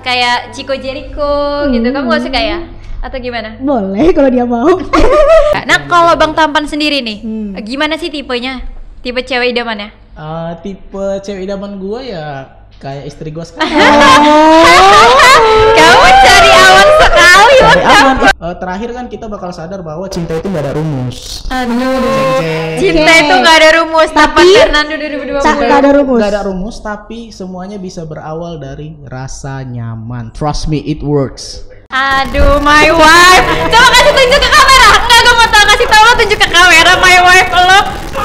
kayak Chico Jericho gitu. Kamu gak suka ya? Atau gimana? Boleh kalau dia mau. nah kalau bang tampan sendiri nih Hmm. gimana sih tipenya? Tipe cewek idamannya? Eh, tipe cewek idaman gua ya kayak istri gua sekarang. kamu cari awan aman. Eh, terakhir kan kita bakal sadar bahwa cinta itu nggak ada rumus. aduh cinta itu gak ada rumus tapi Tapi- Fernando 2020 Cak, nggak ada rumus. Nggak ada rumus, tapi semuanya bisa berawal dari rasa nyaman. Trust me, it works. Aduh, my wife. Coba kasih tunjuk ke kamera. Enggak, gue mau tahu kasih tahu lo tunjuk ke kamera my wife lo.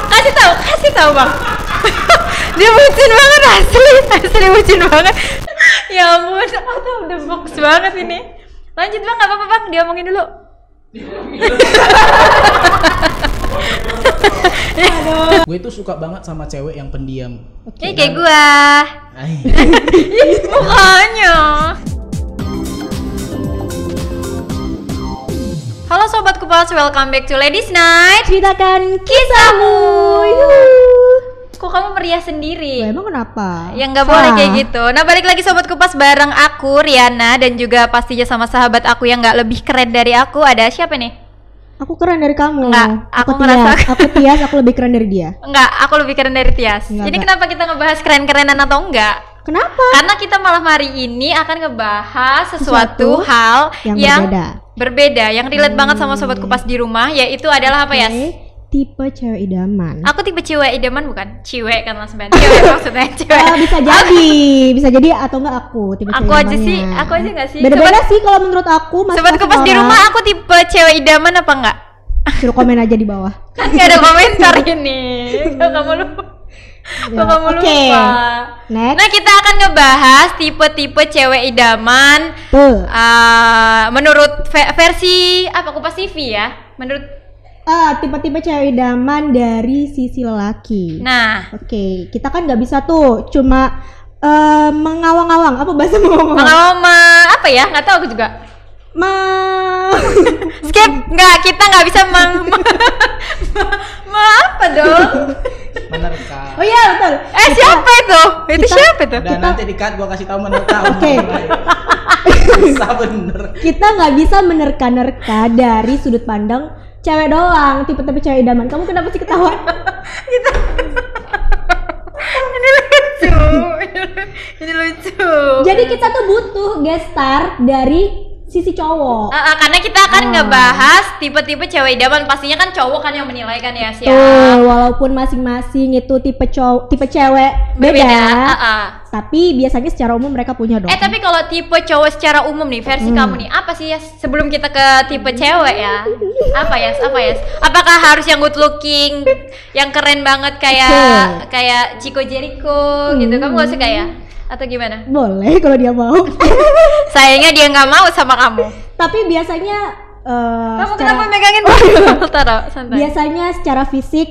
Kasih tahu, kasih tahu bang. Dia bucin banget asli, asli bucin banget. ya ampun, aku udah box banget ini. Lanjut bang, nggak apa-apa bang, diomongin dulu. Gue itu suka banget sama cewek yang pendiam. Ini kayak gua. Ay. Mukanya. Halo sobat kupas, welcome back to Ladies Night. Ceritakan kisahmu. Yuhu. Kok kamu meriah sendiri? Lah, emang kenapa? Ya nggak boleh kayak gitu. Nah balik lagi sobat kupas bareng aku Riana dan juga pastinya sama sahabat aku yang nggak lebih keren dari aku. Ada siapa nih? Aku keren dari kamu. Enggak, aku Tias. ngerasa- Aku Tias, aku lebih keren dari dia. Enggak, aku lebih keren dari Tias. Enggak, Ini enggak. kenapa kita ngebahas keren-kerenan atau enggak? Kenapa? Karena kita malam hari ini akan ngebahas sesuatu, Sesuatu hal yang yang, berbeda. berbeda, yang relate banget sama sobat kupas di rumah, yaitu adalah apa ya? Tipe cewek idaman. Aku tipe cewek idaman bukan? Cewek kan langsung banget. Cewek maksudnya cewek. Ah, bisa jadi, bisa jadi atau enggak aku tipe Aku cewek aja sih, idamannya. aku aja nggak sih? Beda-beda sih kalau menurut aku. Sobat masing-masing kupas di rumah aku tipe cewek idaman apa enggak? Suruh komen aja di bawah. Kan gak ada komentar ini. Kok kamu lupa? Kamu Ya, Oke. lupa? Next. Nah, kita akan ngebahas tipe-tipe cewek idaman Tuh. uh, menurut ve- versi apa Kupas TV ya? Menurut Ah, tipe-tipe cewek idaman dari sisi lelaki. Nah, Oke, kita kan nggak bisa tuh cuma eh, mengawang-awang. Apa bahasa mengawang-awang? mengawama apa ya? Nggak tahu aku juga. Ma- Skip, nggak kita nggak bisa meng ma apa dong? Menerka. oh iya betul. Eh siapa itu? Itu kita- siapa itu? Dan nanti di cut gua kasih tahu menerka. Oke. Bisa bener. Kita nggak bisa menerka-nerka dari sudut pandang cewek doang. Tipe-tipe cewek idaman. Kamu kenapa sih ketawa? Ini lucu. Ini lucu. Jadi kita tuh butuh guest star dari sisi cowok. Ah, ah, karena kita akan Ah. ngebahas tipe-tipe cewek idaman pastinya kan cowok kan yang menilai kan ya sih Tuh, walaupun masing-masing itu tipe cowok, tipe cewek beda, Ah, ah. tapi biasanya secara umum mereka punya dong. Eh tapi kalau tipe cowok secara umum nih versi Hmm. kamu nih apa sih ya sebelum kita ke tipe cewek ya apa ya apa ya apakah harus yang good looking yang keren banget kayak kayak Chico Jericho gitu kamu gak suka ya atau gimana? Boleh kalau dia mau. sayangnya dia nggak mau sama kamu. Tapi biasanya eh, kamu secara kenapa megangin taruh santai. Biasanya secara fisik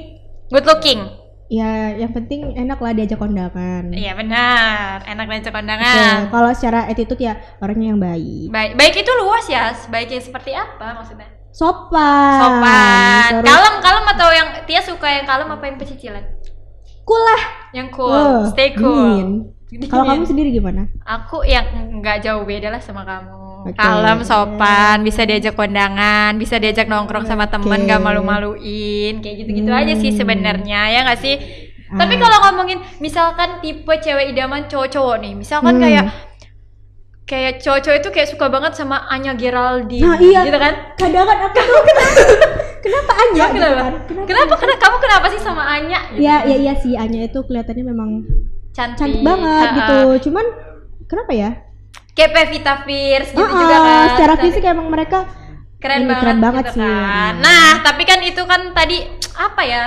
good looking. Ya yang penting enak lah diajak kondangan. iya benar. Enak Oke, kondangan. Kalau secara attitude ya orangnya yang baik. baik baik itu luas ya. Baiknya seperti apa maksudnya? Sopan. sopan. Terus kalem kalem atau yang Tia suka yang kalem apa yang pecicilan cool lah. yang cool. Oh, stay cool. dingin. Kalau kamu sendiri gimana? aku yang nggak jauh beda lah sama kamu Oke. kalem sopan bisa diajak kondangan bisa diajak nongkrong sama teman Oke. gak malu-maluin kayak gitu-gitu aja sih Hmm. sebenarnya ya nggak sih Ah. tapi kalau ngomongin misalkan tipe cewek idaman cowok-cowok nih misalkan Hmm. kayak kayak cowok-cowok itu kayak suka banget sama Anya Geraldine Nah, iya. gitu kan Kadang kan aku tuh kenapa, kenapa Anya gitu kenapa? kan? kenapa kenapa kamu kenapa sih sama Anya gitu? Ya, ya iya sih Anya itu kelihatannya memang cantik, cantik banget Ha-ha. gitu. Cuman kenapa ya? kayak Pevita Pierce gitu Ah, juga kan secara Cantik. fisik emang mereka keren Ini banget, keren banget gitu sih. kan. Nah, tapi kan itu kan tadi apa ya?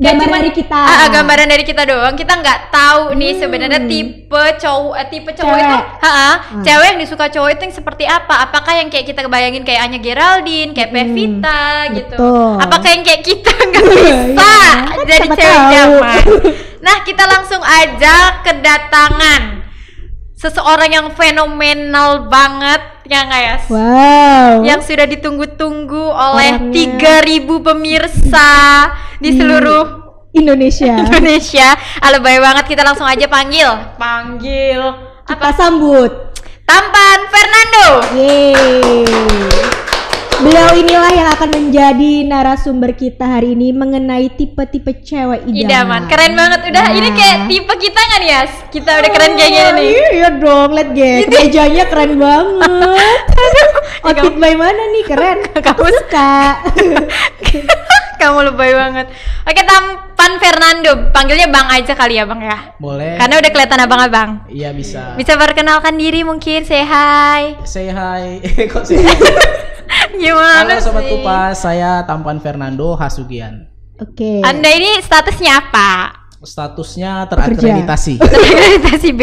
Gambaran cuman- dari kita. Ah, ah, gambaran dari kita doang. Kita nggak tahu nih sebenarnya tipe cowok eh, tipe cowok Hmm. Cewek. itu, ha Hmm. cewek yang disuka cowok itu yang seperti apa? Apakah yang kayak kita kebayangin kayak Anya Geraldine, kayak Pevita gitu? Hmm. betul. Apakah yang kayak kita nggak bisa Iya, jadi siapa cewek tahu. zaman? Nah, kita langsung aja kedatangan seseorang yang fenomenal banget ya nggak ya? Wow. yang sudah ditunggu-tunggu oleh Orangnya. 3000 pemirsa di seluruh Indonesia. Indonesia. Alebay banget kita langsung aja panggil. Panggil Kita sambut Tampan Fernando. Yeay. Beliau inilah yang akan menjadi narasumber kita hari ini mengenai tipe-tipe cewek idaman. Idaman, keren banget. Udah Nah. ini kayak tipe kita kan ya? Kita udah keren kayak gini nih. Oh, Iya dong, lihat guys. Mejanya keren banget. Outfit by mana nih? Keren. Aku suka. Kamu lebay banget. Oke, Tampan Fernando. Panggilnya Bang aja kali ya, Bang ya. Boleh. Karena udah kelihatan abang-abang. Iya bisa. Bisa perkenalkan diri mungkin, say hi. Say hi. Kok say hi? Gimana Halo sobat sih? kupas, saya Tampan Fernando Hasugian. Oke. Anda ini statusnya apa? Statusnya terakreditasi. Akreditasi B.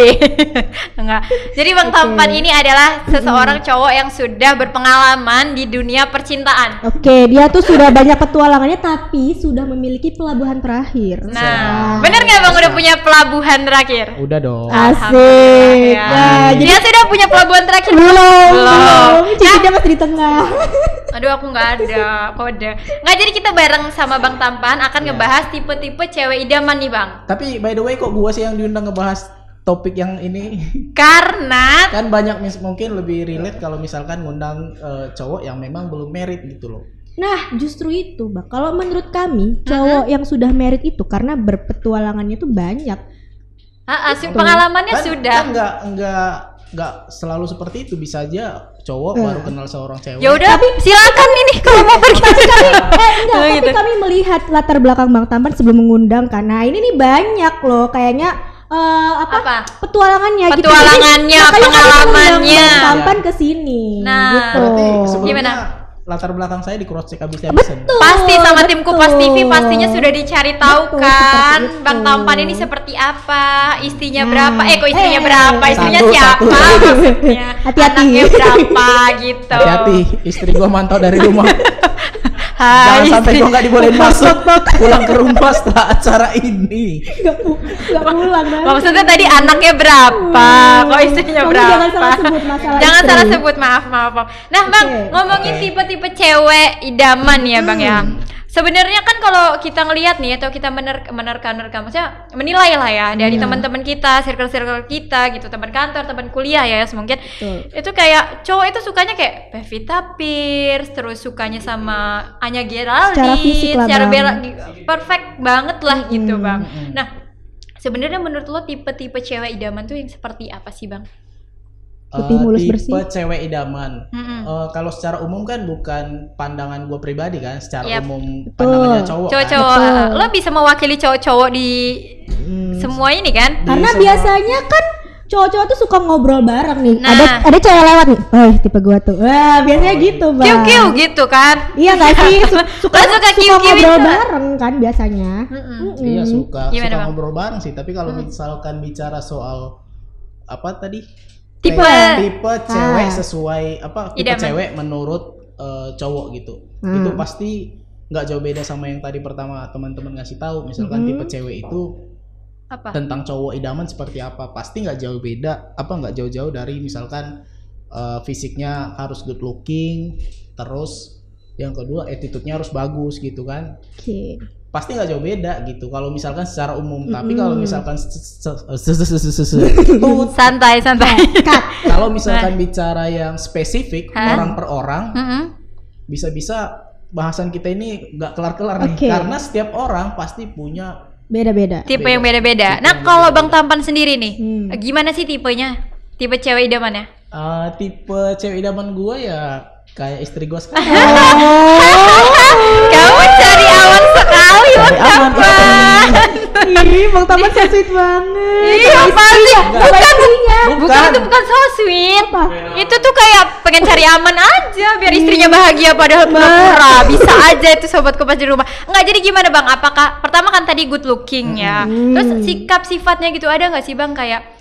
Enggak. Jadi Bang Oke. Tampan ini adalah seseorang cowok yang sudah berpengalaman di dunia percintaan. Oke, dia tuh sudah banyak petualangannya tapi sudah memiliki pelabuhan terakhir. Nah, bener nggak Bang udah punya pelabuhan terakhir? Udah dong. Asik. Ya. Nah, jadi Dia sudah punya pelabuhan terakhir belum, Belum. belum. Cincinnya masih di tengah. Aduh aku nggak ada kode. Nggak jadi kita bareng sama Bang Tampan akan Iya. ngebahas tipe-tipe cewek idaman nih Bang. Tapi by the way kok gua sih yang diundang ngebahas topik yang ini Karena kan banyak mis- mungkin lebih relate kalau misalkan ngundang eh, cowok yang memang belum married gitu loh. Nah, justru itu, Bang. Kalau menurut kami, cowok yang sudah married itu karena berpetualangannya tuh banyak. ah, ah, pengalamannya Kan- sudah. Kan enggak enggak enggak selalu seperti itu bisa aja cowok Eh. baru kenal seorang cewek. Ya udah, silakan ini kalau mau pergi. eh, enggak, tapi gitu. kami melihat latar belakang Bang Tampan sebelum mengundang karena ini nih banyak loh kayaknya eh, apa? Apa? petualangannya gitu. Petualangannya, Jadi, makanya kami pengalamannya. Bang Tampan ke sini Nah, gitu. Berarti sebelumnya Gimana? Latar belakang saya di cross check habis-habisan. Betul. Pasti sama tim betul. Kupas TV pastinya sudah dicari tahu Betul, kan itu. Bang Tampan ini seperti apa, istrinya Nah. berapa, eh kok istrinya Eh, berapa, istrinya satu, siapa satu. maksudnya, Hati-hati. anaknya berapa gitu. Hati-hati, istri gua mantau dari rumah. Hai, Jangan sampai gua nggak dibolehin masuk pulang ke rumah setelah acara ini. Gak, pu- gak pulang nanti. Maksudnya tadi anaknya berapa, kok istrinya Kamu berapa? jangan salah sebut masalah Jangan istri. salah sebut, maaf, maaf, maaf. Nah, Bang, ngomongin tipe-tipe cewek idaman ya, Bang ya. Hmm. Sebenarnya kan kalau kita ngelihat nih atau kita mener menerka-nerka maksudnya menilai lah ya dari Iya. teman-teman kita, circle-circle kita gitu, teman kantor, teman kuliah ya mungkin Betul. itu kayak cowok itu sukanya kayak Pevita Pierce, terus sukanya sama Anya Geraldine, Secara fisik lah, secara Bang. perfect banget lah gitu, Mm-mm. Bang. Nah, sebenarnya menurut lo tipe-tipe cewek idaman tuh yang seperti apa sih, Bang? Putih Eh, mulus tipe bersih. cewek idaman. Mm-mm. Eh, kalau secara umum kan bukan pandangan gue pribadi kan, secara Yap. umum pandangannya cowok. kan. Cowok-cowok, Betul. lo bisa mewakili cowok-cowok di Hmm, semua ini kan? di Karena semua- biasanya kan cowok-cowok tuh suka ngobrol bareng nih. Nah. Ada ada cewek lewat nih. Oh, tipe gua tuh. Wah, biasanya gitu, Bang. Kiu-kiu gitu kan? Iya gak sih? Su- suka Lo suka suka kiu-kiu ngobrol itu? bareng kan biasanya. Mm-mm. Mm-mm. Iya suka, Gimana, suka Bang? ngobrol bareng sih. Tapi kalau misalkan bicara soal apa tadi? Tipe. Kayak tipe cewek Ah. sesuai apa? Tipe Idaman. cewek menurut eh, cowok gitu. Hmm. Itu pasti nggak jauh beda sama yang tadi pertama teman-teman ngasih tahu. Misalkan Mhm. tipe cewek itu Apa? tentang cowok idaman seperti apa pasti nggak jauh beda apa nggak jauh-jauh dari misalkan eh, fisiknya harus good looking terus yang kedua attitude-nya harus bagus gitu kan Oke. Pasti nggak jauh beda gitu kalau misalkan secara umum tapi kalau misalkan. Santai, santai. Cut. kalau misalkan bicara yang spesifik orang per orang bisa-bisa bahasan kita ini nggak kelar-kelar nih karena setiap orang pasti punya Beda-beda. Tipe yang beda-beda. Nah, kalau. Bang Tampan sendiri nih, Hmm. gimana sih tipenya? Tipe cewek idamannya? eh, tipe cewek idaman gue ya kayak istri gue sekarang Kamu cari awan Bang Cari aman, Tampan. Ih, Bang Taman so sweet banget. Iya, pasti. Bukan, bukan, Bukan. itu bukan so sweet. Apa? Itu tuh kayak pengen cari aman aja biar istrinya bahagia padahal pura-pura. Bisa aja itu sobat kopas di rumah. Enggak jadi gimana Bang? Apakah pertama kan tadi good looking ya. Hmm. Terus sikap sifatnya gitu ada nggak sih Bang kayak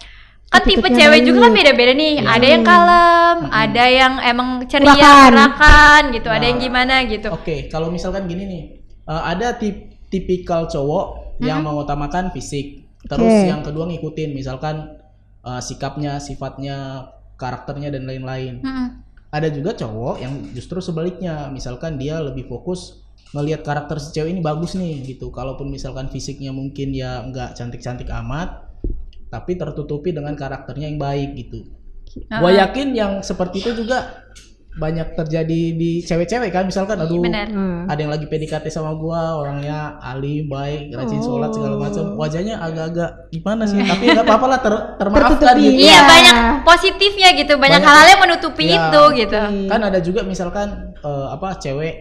kan tipe cewek juga kan beda-beda nih. Ada yang kalem, ada yang emang ceria, gerakan gitu, ada yang Nah. gimana gitu. Oke, kalau misalkan gini nih, eh, ada tip tipikal cowok yang mengutamakan fisik, terus Oke. yang kedua ngikutin, misalkan eh, sikapnya, sifatnya, karakternya dan lain-lain. Mm-mm. Ada juga cowok yang justru sebaliknya, misalkan dia lebih fokus ngelihat karakter si cewek ini bagus nih gitu. Kalaupun misalkan fisiknya mungkin ya nggak cantik-cantik amat, tapi tertutupi dengan karakternya yang baik gitu. Gua yakin yang seperti itu juga banyak terjadi di cewek-cewek kan misalkan aduh Benar. Hmm. ada yang lagi PDKT sama gua orangnya alim baik rajin sholat segala macam wajahnya agak-agak gimana sih tapi nggak apa-apa lah ter- termaafkan Tertutupi. gitu Iya Iya. banyak positifnya gitu, banyak, Banyak- hal-hal yang menutupi Iya. itu gitu. kan ada juga misalkan eh, apa cewek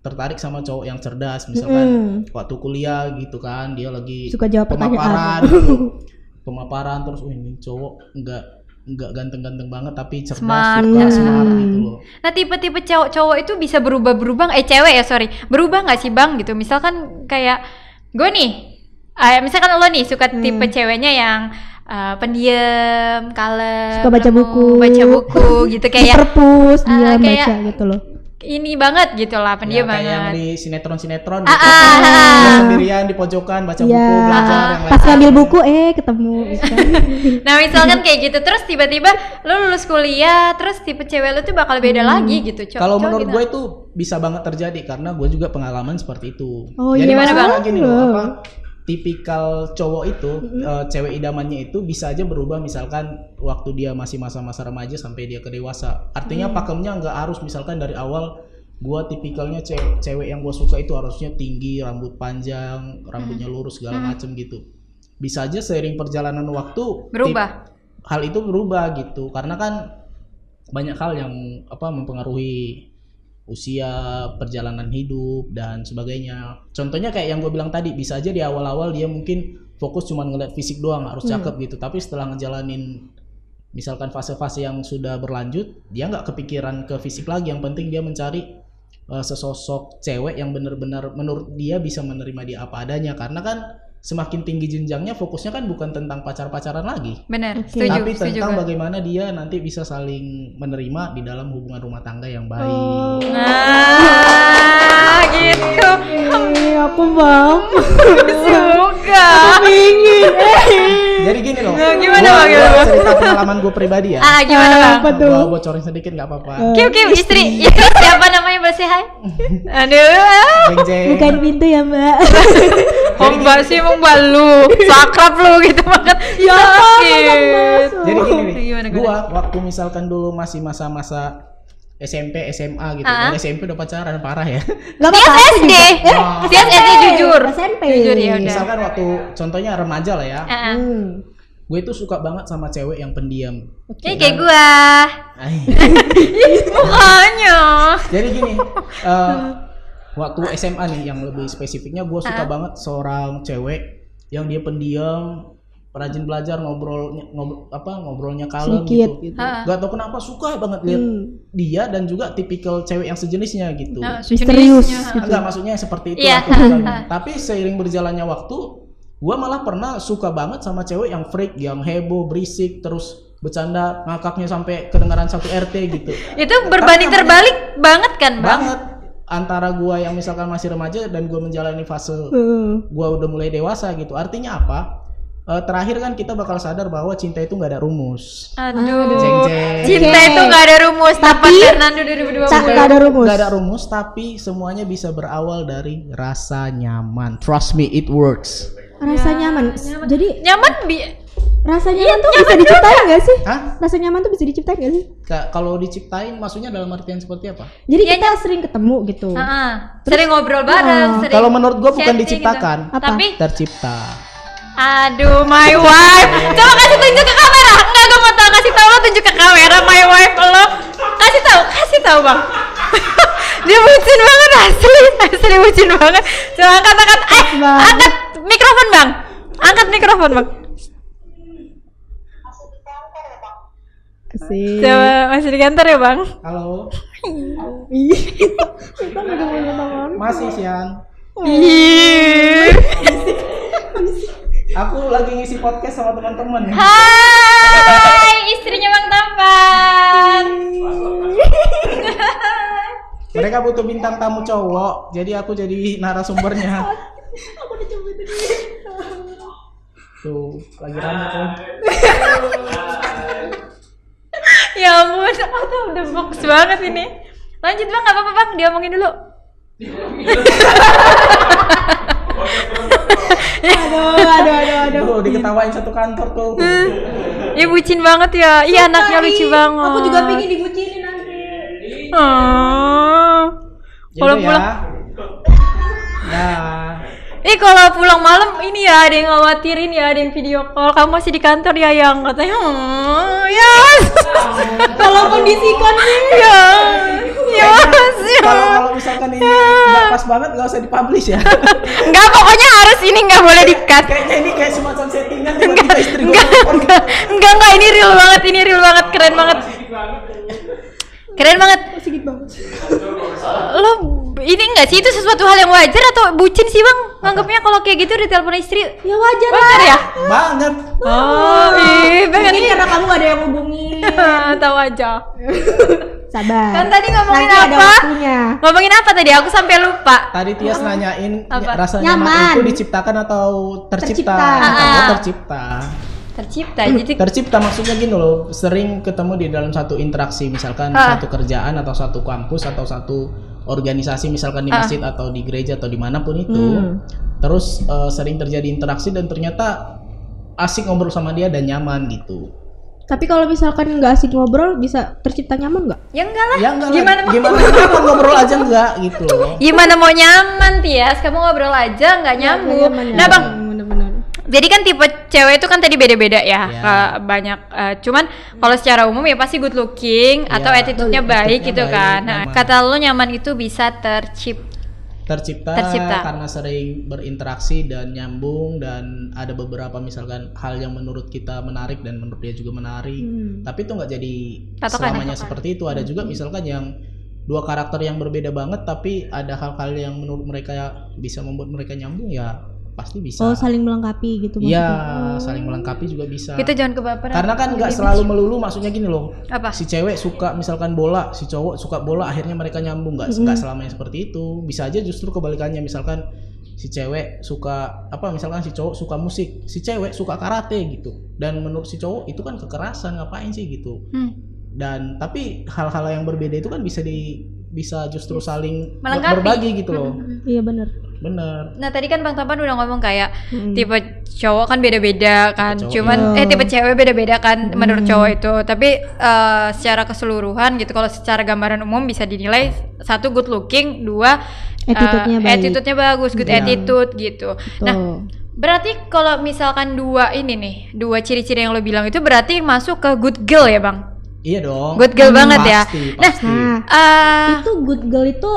tertarik sama cowok yang cerdas misalkan Hmm. waktu kuliah gitu kan dia lagi Suka jawab pemaparan gitu. pemaparan terus "Wih, ini cowok enggak enggak ganteng-ganteng banget tapi cerdas Smart, suka ya. smart gitu loh Nah tipe-tipe cowok-cowok itu bisa berubah-berubah, eh cewek ya sorry, berubah nggak sih bang gitu? Misalkan kayak gue nih, eh, misalkan lo nih suka Hmm. tipe ceweknya yang eh, pendiam, kalem, Suka baca buku. baca buku gitu Di kayak perpus dia Ah, kayak- baca gitu loh. Ini banget gitu lah, Ya, pendiam kayak yang banget. di sinetron-sinetron Ah, gitu. ah, ah. Dia sendirian di pojokan baca Iya. buku, belajar yang Pas ngambil buku eh ketemu gitu kan. Nah misalkan kayak gitu, terus tiba-tiba lo lulus kuliah, terus tipe cewek lo tuh bakal beda lagi gitu. Cowok- Kalau menurut gitu. gue itu bisa banget terjadi karena gue juga pengalaman seperti itu. Oh, Jadi iya, gini loh, apa tipikal cowok itu eh, cewek idamannya itu bisa aja berubah misalkan waktu dia masih masa-masa remaja sampai dia ke dewasa. Artinya pakemnya nggak harus misalkan dari awal gua tipikalnya cewek, cewek yang gue suka itu harusnya tinggi, rambut panjang, rambutnya lurus segala macem gitu. Bisa aja seiring perjalanan waktu tip- berubah. hal itu berubah gitu karena kan banyak hal yang apa mempengaruhi usia perjalanan hidup dan sebagainya. Contohnya kayak yang gue bilang tadi bisa aja di awal-awal dia mungkin fokus cuma ngeliat fisik doang harus cakep gitu. Tapi setelah ngejalanin misalkan fase-fase yang sudah berlanjut dia nggak kepikiran ke fisik lagi. Yang penting dia mencari eh, sesosok cewek yang benar-benar menurut dia bisa menerima dia apa adanya. Karena kan semakin tinggi jenjangnya fokusnya kan bukan tentang pacar-pacaran lagi Bener, Oke. setuju, tapi setuju tentang gue. bagaimana dia nanti bisa saling menerima di dalam hubungan rumah tangga yang baik. Oh. Nah, gitu. Eh, aku bang. Suka. Ingin. Jadi gini loh. Nah, gimana, Bang? gua cerita pengalaman gue pribadi ya. Ah, gimana bang? Apa tuh? Gua bocorin sedikit nggak apa-apa. Kiu Kiu istri, istri siapa namanya Mbak Sehai? Aduh. Bukan pintu ya mbak. oh Mbak sih emang Mbak lu, sakrap lu gitu banget. Ya, Jadi gini nih. Gua waktu misalkan dulu masih masa-masa SMP, SMA gitu. Ah. Dari SMP udah pacaran parah ya. Apa-apa. SD, Oh. dia SD jujur, SMP. jujur ya udah. misalkan waktu contohnya remaja lah ya. Ah. Hmm. Gue itu suka banget sama cewek yang pendiam. Ini kayak gua, mukanya. Jadi gini, eh, waktu SMA nih yang lebih spesifiknya gue suka Hah? banget seorang cewek yang dia pendiam, rajin belajar, ngobrol, ngobrol apa ngobrolnya kalem Sedikit gitu. gitu. Gak tau kenapa suka banget lihat Hmm. dia dan juga tipikal cewek yang sejenisnya gitu. Nah, Misterius sejenisnya. gitu. Enggak maksudnya seperti itu Iya. lah tipikalnya. Tapi seiring berjalannya waktu, gue malah pernah suka banget sama cewek yang freak, yang heboh, berisik, terus bercanda ngakaknya sampai kedengaran satu RT gitu. Itu berbanding Tapi namanya- terbalik banget kan bang? banget antara gua yang misalkan masih remaja dan gua menjalani fase Hmm. gua udah mulai dewasa gitu artinya apa Eh, terakhir kan kita bakal sadar bahwa cinta itu nggak ada rumus Aduh, Jeng jeng. cinta itu gak ada rumus. Tapi- Tapi Fernando 2020. Tak tak ada rumus. nggak ada rumus tapi semuanya bisa berawal dari rasa nyaman trust me it works Rasa nyaman. Jadi Nyaman bi rasa Iya, nyaman tuh bisa diciptain gak sih? Hah? Rasa nyaman tuh bisa diciptain gak sih? Ka- kalau diciptain maksudnya dalam artian seperti apa Jadi Iya, kita sering ketemu gitu. Ah, sering ngobrol bareng, sering kalau menurut gua bukan chatting diciptakan gitu. Apa? Tapi tercipta aduh my wife. Coba kasih tunjuk ke kamera. Enggak gue mau tahu kasih tahu lo tunjuk ke kamera my wife lo. Kasih tahu, kasih tahu bang. Dia bucin banget asli, asli bucin banget. Coba angkat angkat, eh Bang. angkat mikrofon bang, angkat mikrofon bang. Coba masih di kantor ya bang. halo Iya. Kita nggak mau masih Sian Ih. Aku lagi ngisi podcast sama teman-teman Hai, istrinya Bang Tampan. Mereka butuh bintang tamu cowok, jadi aku jadi narasumbernya. Tuh, lagi rame tuh. ya ampun, oh, udah box banget ini. Lanjut bang, nggak apa-apa bang, diomongin dulu. Aduh aduh aduh aduh Aduh, diketawain satu kantor tuh. Iya bucin banget ya. Iya anaknya lucu banget. aku juga pengen dibucinin nanti Oh. Kalau pulang, ya. Nah, eh kalau pulang malam ini ya ada yang khawatirin ya, ada yang video call. Kamu masih di kantor ya yang katanya, hmm, ya, kalau kondisikan sih ya, ya, ya. kalau misalkan ini nggak pas banget nggak usah dipublish ya. Enggak, pokoknya harus ini nggak boleh di-cut. Kayaknya ini kayak semacam settingan tiba-tiba istri gue Enggak, enggak, enggak, enggak, ini real banget, ini real banget, keren banget. Keren banget. sedikit banget Lo ini enggak sih itu sesuatu hal yang wajar atau bucin sih bang? Nganggapnya kalau kayak gitu ditelepon istri ya wajar lah wajar ya? banget. Oh, ih, pengen mungkin karena kamu gak ada yang hubungin tahu aja. sabar Kan tadi ngomongin Nanti apa? Ngomongin apa tadi? Aku sampai lupa. Tadi Tias nanyain Apa? rasa Nyaman. nyaman itu diciptakan atau tercipta? Tercipta. Oh, Ah. tercipta. Tercipta. Jadi Tercipta maksudnya gini loh, sering ketemu di dalam satu interaksi, misalkan Ah. satu kerjaan atau satu kampus atau satu organisasi, misalkan di Ah. masjid atau di gereja atau di mana pun itu, Hmm. terus eh, sering terjadi interaksi dan ternyata asik ngobrol sama dia dan nyaman gitu. tapi kalau misalkan nggak asik ngobrol bisa tercipta nyaman nggak ya enggak lah. Ya enggak lah, Gimana mau- gimana kenapa ngobrol aja enggak gitu loh. Gimana mau nyaman Tias? Kamu ngobrol aja nggak nyambung. Nyaman, Nah bang, Jadi kan tipe cewek itu kan tadi beda-beda ya, Ya. Ke- banyak. eh, cuman kalau secara umum ya pasti good looking atau Ya, attitude-nya baik attitude-nya gitu baik, kan. Nah, nyaman. kata lo nyaman itu bisa tercipta. tercipta, Tercipta. karena sering berinteraksi dan nyambung dan ada beberapa misalkan hal yang menurut kita menarik dan menurut dia juga menarik Hmm. tapi itu nggak jadi Patokan, selamanya seperti itu ada juga misalkan yang dua karakter yang berbeda banget tapi ada hal-hal yang menurut mereka bisa membuat mereka nyambung ya pasti bisa oh saling melengkapi gitu iya saling melengkapi juga bisa Kita jangan kebaperan. karena kan nggak selalu melulu maksudnya gini loh apa? si cewek suka misalkan bola, si cowok suka bola, akhirnya mereka nyambung nggak nggak selamanya seperti itu. Bisa aja justru kebalikannya misalkan si cewek suka apa misalkan si cowok suka musik, si cewek suka karate gitu. Dan menurut si cowok itu kan kekerasan ngapain sih gitu. Hmm. Dan tapi hal-hal yang berbeda itu kan bisa di bisa justru saling Melengkapi. berbagi gitu loh. iya bener Bener. Nah tadi kan Bang Tampan udah ngomong kayak Mm-mm. tipe cowok kan beda-beda kan, Tipe cowok, cuman iya. eh tipe cewek beda-beda kan menurut cowok itu. Tapi eh, secara keseluruhan gitu, kalau secara gambaran umum bisa dinilai satu good looking, dua eh, Attitude-nya baik. attitude-nya bagus, good Iya. attitude gitu. Nah Tuh. berarti kalau misalkan dua ini nih, dua ciri-ciri yang lo bilang itu berarti masuk ke good girl ya bang? Iya dong. Good girl banget ya. Pasti, Nah, pasti. nah Eh, itu good girl itu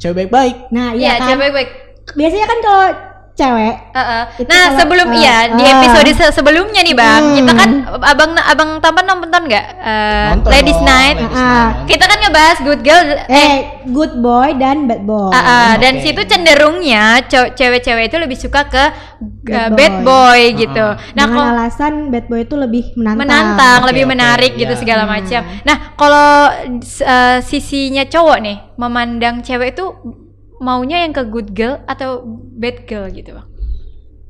cewek baik-baik. nah iya iya kan cewek baik. biasanya kan kalau cewek Uh, uh. Itu Nah kalau- sebelum uh, iya di uh. episode se- sebelumnya nih bang, Hmm. kita kan abang abang tampan nonton nggak Uh, Nonton Ladies dong, Night? Ladies Ah. Night. Kita kan ngebahas good girl, eh, eh good boy dan bad boy uh, uh, dan Oke. situ cenderungnya cow- cewek-cewek itu lebih suka ke uh, Bad bad boy. boy gitu. Ah. Nah dengan kalau alasan bad boy itu lebih menantang menantang, Oke, lebih oke, menarik iya. gitu segala Hmm. macam. Nah kalau uh, sisinya cowok nih memandang cewek itu maunya yang ke good girl atau bad girl gitu bang?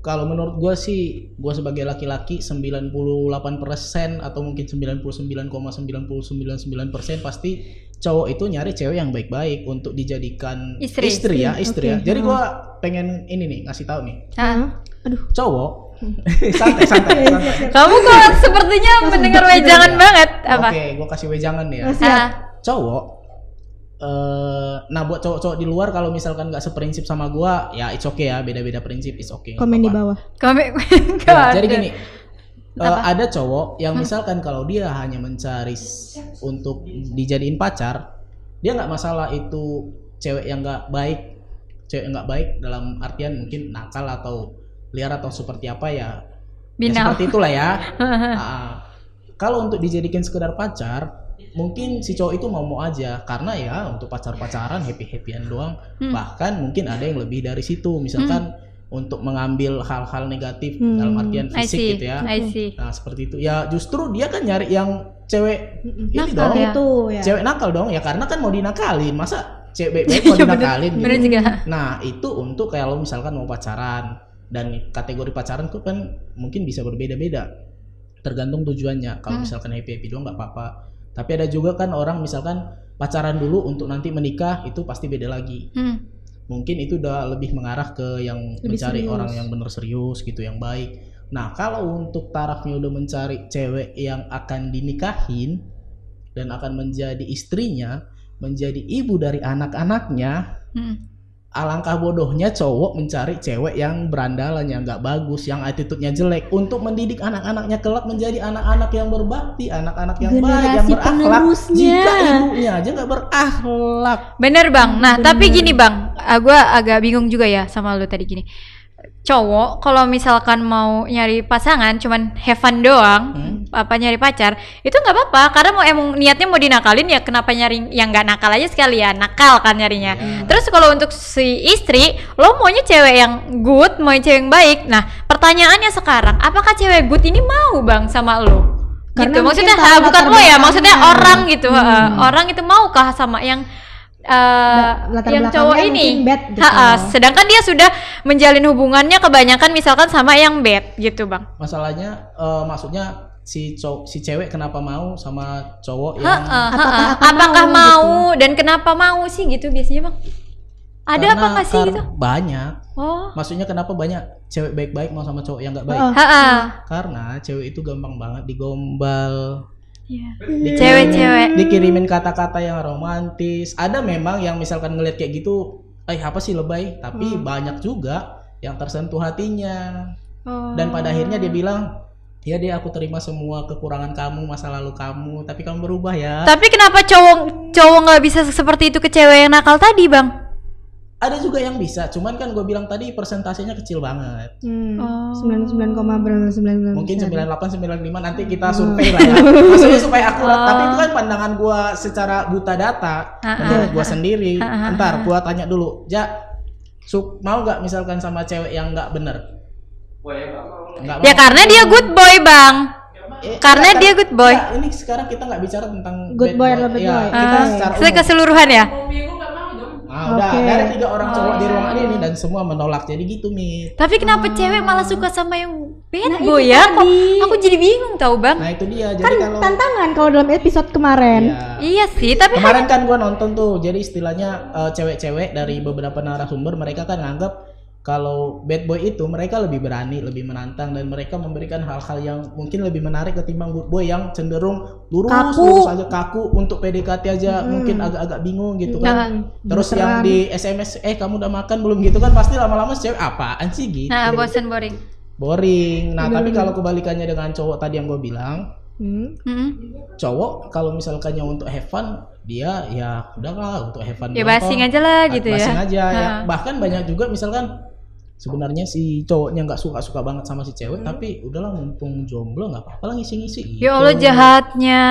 Kalau menurut gue sih, gue sebagai laki-laki 98% atau mungkin 99,999% pasti cowok itu nyari cewek yang baik-baik untuk dijadikan Istri. ya, istri ya. Oke, Jadi hmm. gue pengen ini nih ngasih tahu nih, Ah. aduh cowok santai santai. santai. Kamu kok sepertinya mendengar wejangan banget apa? Oke, gue kasih wejangan ya. Ah, Cowok eh nah buat cowok-cowok di luar kalau misalkan nggak seprinsip sama gua ya it's okay ya beda-beda prinsip it's okay komen di bawah. Kami Ya, jadi gini, eh, ada cowok yang misalkan kalau dia hanya mencari untuk dijadiin pacar, dia nggak masalah itu cewek yang nggak baik, cewek yang nggak baik dalam artian mungkin nakal atau liar atau seperti apa ya, ya seperti itulah ya. Ah, kalau untuk dijadikan sekedar pacar, mungkin si cowok itu mau mau aja karena ya untuk pacar-pacaran happy happyan doang. Hmm. Bahkan mungkin ada yang lebih dari situ, misalkan untuk mengambil hal-hal negatif Hmm. dalam artian I fisik see, gitu ya. I see. Nah seperti itu ya justru dia kan nyari yang cewek ini Nakal dong, ya. itu ya cewek nakal dong ya karena kan mau dinakalin masa cewek baik mau Iya, dinakalin gitu. Bener juga. Nah itu untuk kalau misalkan mau pacaran dan kategori pacaran tuh kan mungkin bisa berbeda-beda tergantung tujuannya. Kalau Hmm. misalkan happy happy doang nggak apa-apa. Tapi ada juga kan orang misalkan pacaran dulu untuk nanti menikah itu pasti beda lagi. Hmm. mungkin itu udah lebih mengarah ke yang Lebih mencari serius. orang yang benar serius gitu yang baik nah kalau untuk tarafnya udah mencari cewek yang akan dinikahin dan akan menjadi istrinya menjadi ibu dari anak-anaknya Mm. Alangkah bodohnya cowok mencari cewek yang berandalan yang nggak bagus yang attitude-nya jelek untuk mendidik anak-anaknya kelak menjadi anak-anak yang berbakti anak-anak yang baik yang Generasi berakhlak penerusnya. jika ibunya aja nggak berakhlak Bener bang. Nah Bener. tapi gini bang, ah, gue agak bingung juga ya sama lu tadi gini. Cowok kalau misalkan mau nyari pasangan, cuman have fun doang, Hmm. apa nyari pacar, itu nggak apa-apa. Karena mau emang niatnya mau dinakalin ya kenapa nyari yang nggak nakal aja sekalian, nakal kan nyarinya. Iya. Terus kalau untuk si istri, lo maunya cewek yang good, mau cewek yang baik. Nah pertanyaannya sekarang, apakah cewek good ini mau bang sama lo? Karena gitu. Maksudnya ah, bukan lo ya, maksudnya orang gitu. Hmm. ah, orang itu maukah sama yang eh, La- latar yang belakangnya cowok ini. bad gitu. Ha-ha, sedangkan dia sudah menjalin hubungannya kebanyakan misalkan sama yang bad gitu, Bang. masalahnya eh, maksudnya si cowok si cewek kenapa mau sama cowok yang Ha-ha, ha-ha. Apakah akan Apakah mau mau, dan kenapa mau sih gitu biasanya, Bang? Ada Karena- apa nggak sih karena gitu? banyak Oh. maksudnya kenapa banyak cewek baik-baik mau sama cowok yang nggak baik Oh. Ha-ha. karena cewek itu gampang banget digombal Dikirimin- Cewek-cewek. dikirimin kata-kata yang romantis ada memang yang misalkan ngeliat kayak gitu eh apa sih lebay tapi banyak juga yang tersentuh hatinya Oh. dan pada akhirnya dia bilang ya dia aku terima semua kekurangan kamu masa lalu kamu tapi kamu berubah ya Tapi kenapa cowok cowok nggak bisa seperti itu ke cewek yang nakal tadi, Bang? Ada juga yang bisa cuman kan gue bilang tadi persentasenya kecil banget Hmm. Oh. 99, berapa? 99 mungkin persen. 98 95 nanti kita survei lah ya maksudnya supaya akurat tapi itu kan pandangan gue secara buta data Ah, menurut ah, gue sendiri Ah, ah, ntar gue tanya dulu ja su- mau nggak misalkan sama cewek yang nggak bener nggak Ya karena dia good boy, Bang. Eh, karena enggak, dia kan- good boy. enggak, ini sekarang kita nggak bicara tentang Good bad boy atau bad Iya, boy. kita Ah, secara secara umum. keseluruhan ya? Ah, udah dari tiga orang cowok di ruangan ini dan semua menolak jadi gitu mit Tapi kenapa cewek malah suka sama yang bad Nah, boy ya? Kok aku jadi bingung tahu, Bang. nah itu dia Kan jadi kalau tantangan kalau dalam episode kemarin. Iya. Iya sih, tapi Kemarin kan gua nonton tuh, jadi istilahnya eh, cewek-cewek dari beberapa narasumber mereka kan nganggap kalau bad boy itu mereka lebih berani, lebih menantang dan mereka memberikan hal-hal yang mungkin lebih menarik ketimbang good boy yang cenderung lurus, Kaku. lurus aja kaku untuk PDKT aja mungkin agak-agak bingung gitu kan. Terus yang di SMS, eh kamu udah makan belum gitu kan pasti lama-lama cewek apaan sih gitu. nah bosen boring. Boring. Nah, tapi kalau kebalikannya dengan cowok tadi yang gue bilang, Hmm. Cowok kalau misalkannya untuk have fun dia ya udahlah untuk have fun Ya basing aja lah gitu ya. basing aja ya bahkan banyak juga misalkan sebenarnya si cowoknya nggak suka suka banget sama si cewek tapi udahlah mumpung jomblo nggak apa-apa lah ngisi-ngisi gitu. Ya Allah jahatnya.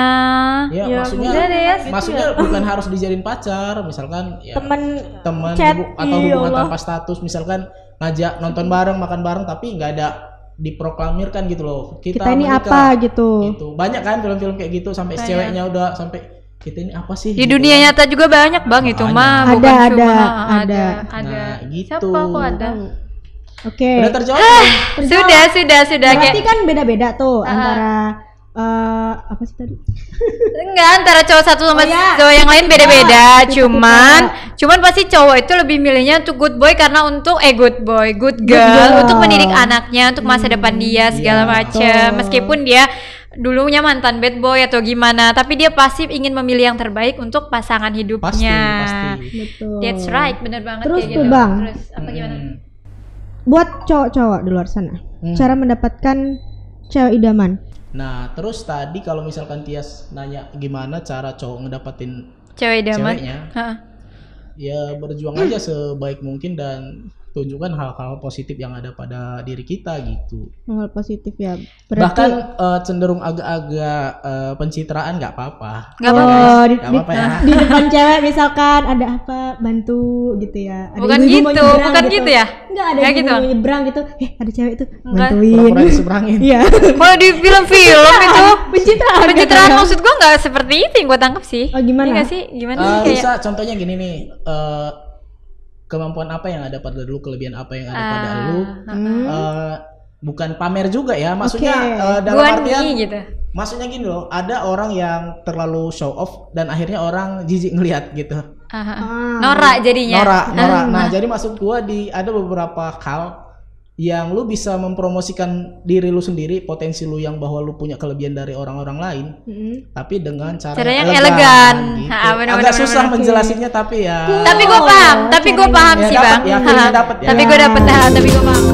ya, Ya, maksudnya deh ya, gitu maksudnya bukan harus dijadiin pacar misalkan ya Temen teman chat, hubu- atau iya hubungan Allah. tanpa status misalkan ngajak nonton bareng makan bareng tapi nggak ada diproklamirkan gitu loh kita, kita ini menikah. apa gitu. gitu banyak kan film-film kayak gitu sampai Banyak. ceweknya udah sampai kita ini apa sih Di Gitu dunia kan. nyata juga banyak bang itu mah Ada, bukan ada, cuma ada. ada ada. Nah, gitu. Siapa kok ada? Oke. udah terjawab belum? Sudah sudah sudah Berarti kayak kan beda-beda tuh Ah. antara eh apa sih tadi? enggak antara cowok satu sama Oh, ya. cowok yang lain beda-beda. Ah, cuman tipe-tipe. cuman pasti cowok itu lebih milihnya untuk good boy karena untuk eh good boy, good girl, girl. untuk mendidik anaknya, untuk masa depan dia segala iya, macam. Meskipun dia dulunya mantan bad boy atau gimana, tapi dia pasti ingin memilih yang terbaik untuk pasangan hidupnya. pasti pasti Betul. That's right, bener banget Terus kayak tuh, gitu. Bang. Terus apa gimana? Buat cowok-cowok di luar sana, Hmm. cara mendapatkan cewek idaman. nah terus tadi kalau misalkan Tias nanya gimana cara cowok ngedapatin Cewek idaman. ceweknya Heeh. ya berjuang aja sebaik mungkin dan tunjukkan hal-hal positif yang ada pada diri kita gitu Hal positif ya. bahkan Berarti eh, cenderung agak-agak eh, pencitraan nggak apa-apa Nggak apa-apa. Oh, di, Nggak di- apa-apa ya. di depan cewek misalkan ada apa bantu gitu ya. Ada Bukan mau gitu, nyebrang bukan gitu ya? Enggak ada Nggak ibu gitu. mau nyebrang gitu. Eh, ada cewek itu Enggak. bantuin. pura-pura diseberangin Iya. Kalau di film-film itu Pencitraan. pencitraan katanya. maksud gua nggak seperti itu yang gua tangkap sih. Oh, gimana? Iya nggak sih? Gimana Eh, sih kayak bisa contohnya gini nih eh, kemampuan apa yang ada pada lu kelebihan apa yang ada pada lu Hmm. eh, bukan pamer juga ya maksudnya Oke. eh, dalam gua artian nih gitu. maksudnya gini loh ada orang yang terlalu show off dan akhirnya orang jijik ngelihat gitu Aha. Ah. Norak jadinya. Norak, norak. Ah. Nah, jadi maksud gua di ada beberapa hal yang lu bisa mempromosikan diri lu sendiri, potensi lu yang bahwa lu punya kelebihan dari orang-orang lain, Mm-mm. tapi dengan cara Cara yang elegan. elegan. gitu. Ha, benar, Agak susah benar. menjelasinnya tapi ya Tapi gue paham, tapi gue paham Ya, sih dapat, bang. ya, ya. Tapi gue dapet, ha, tapi gue paham.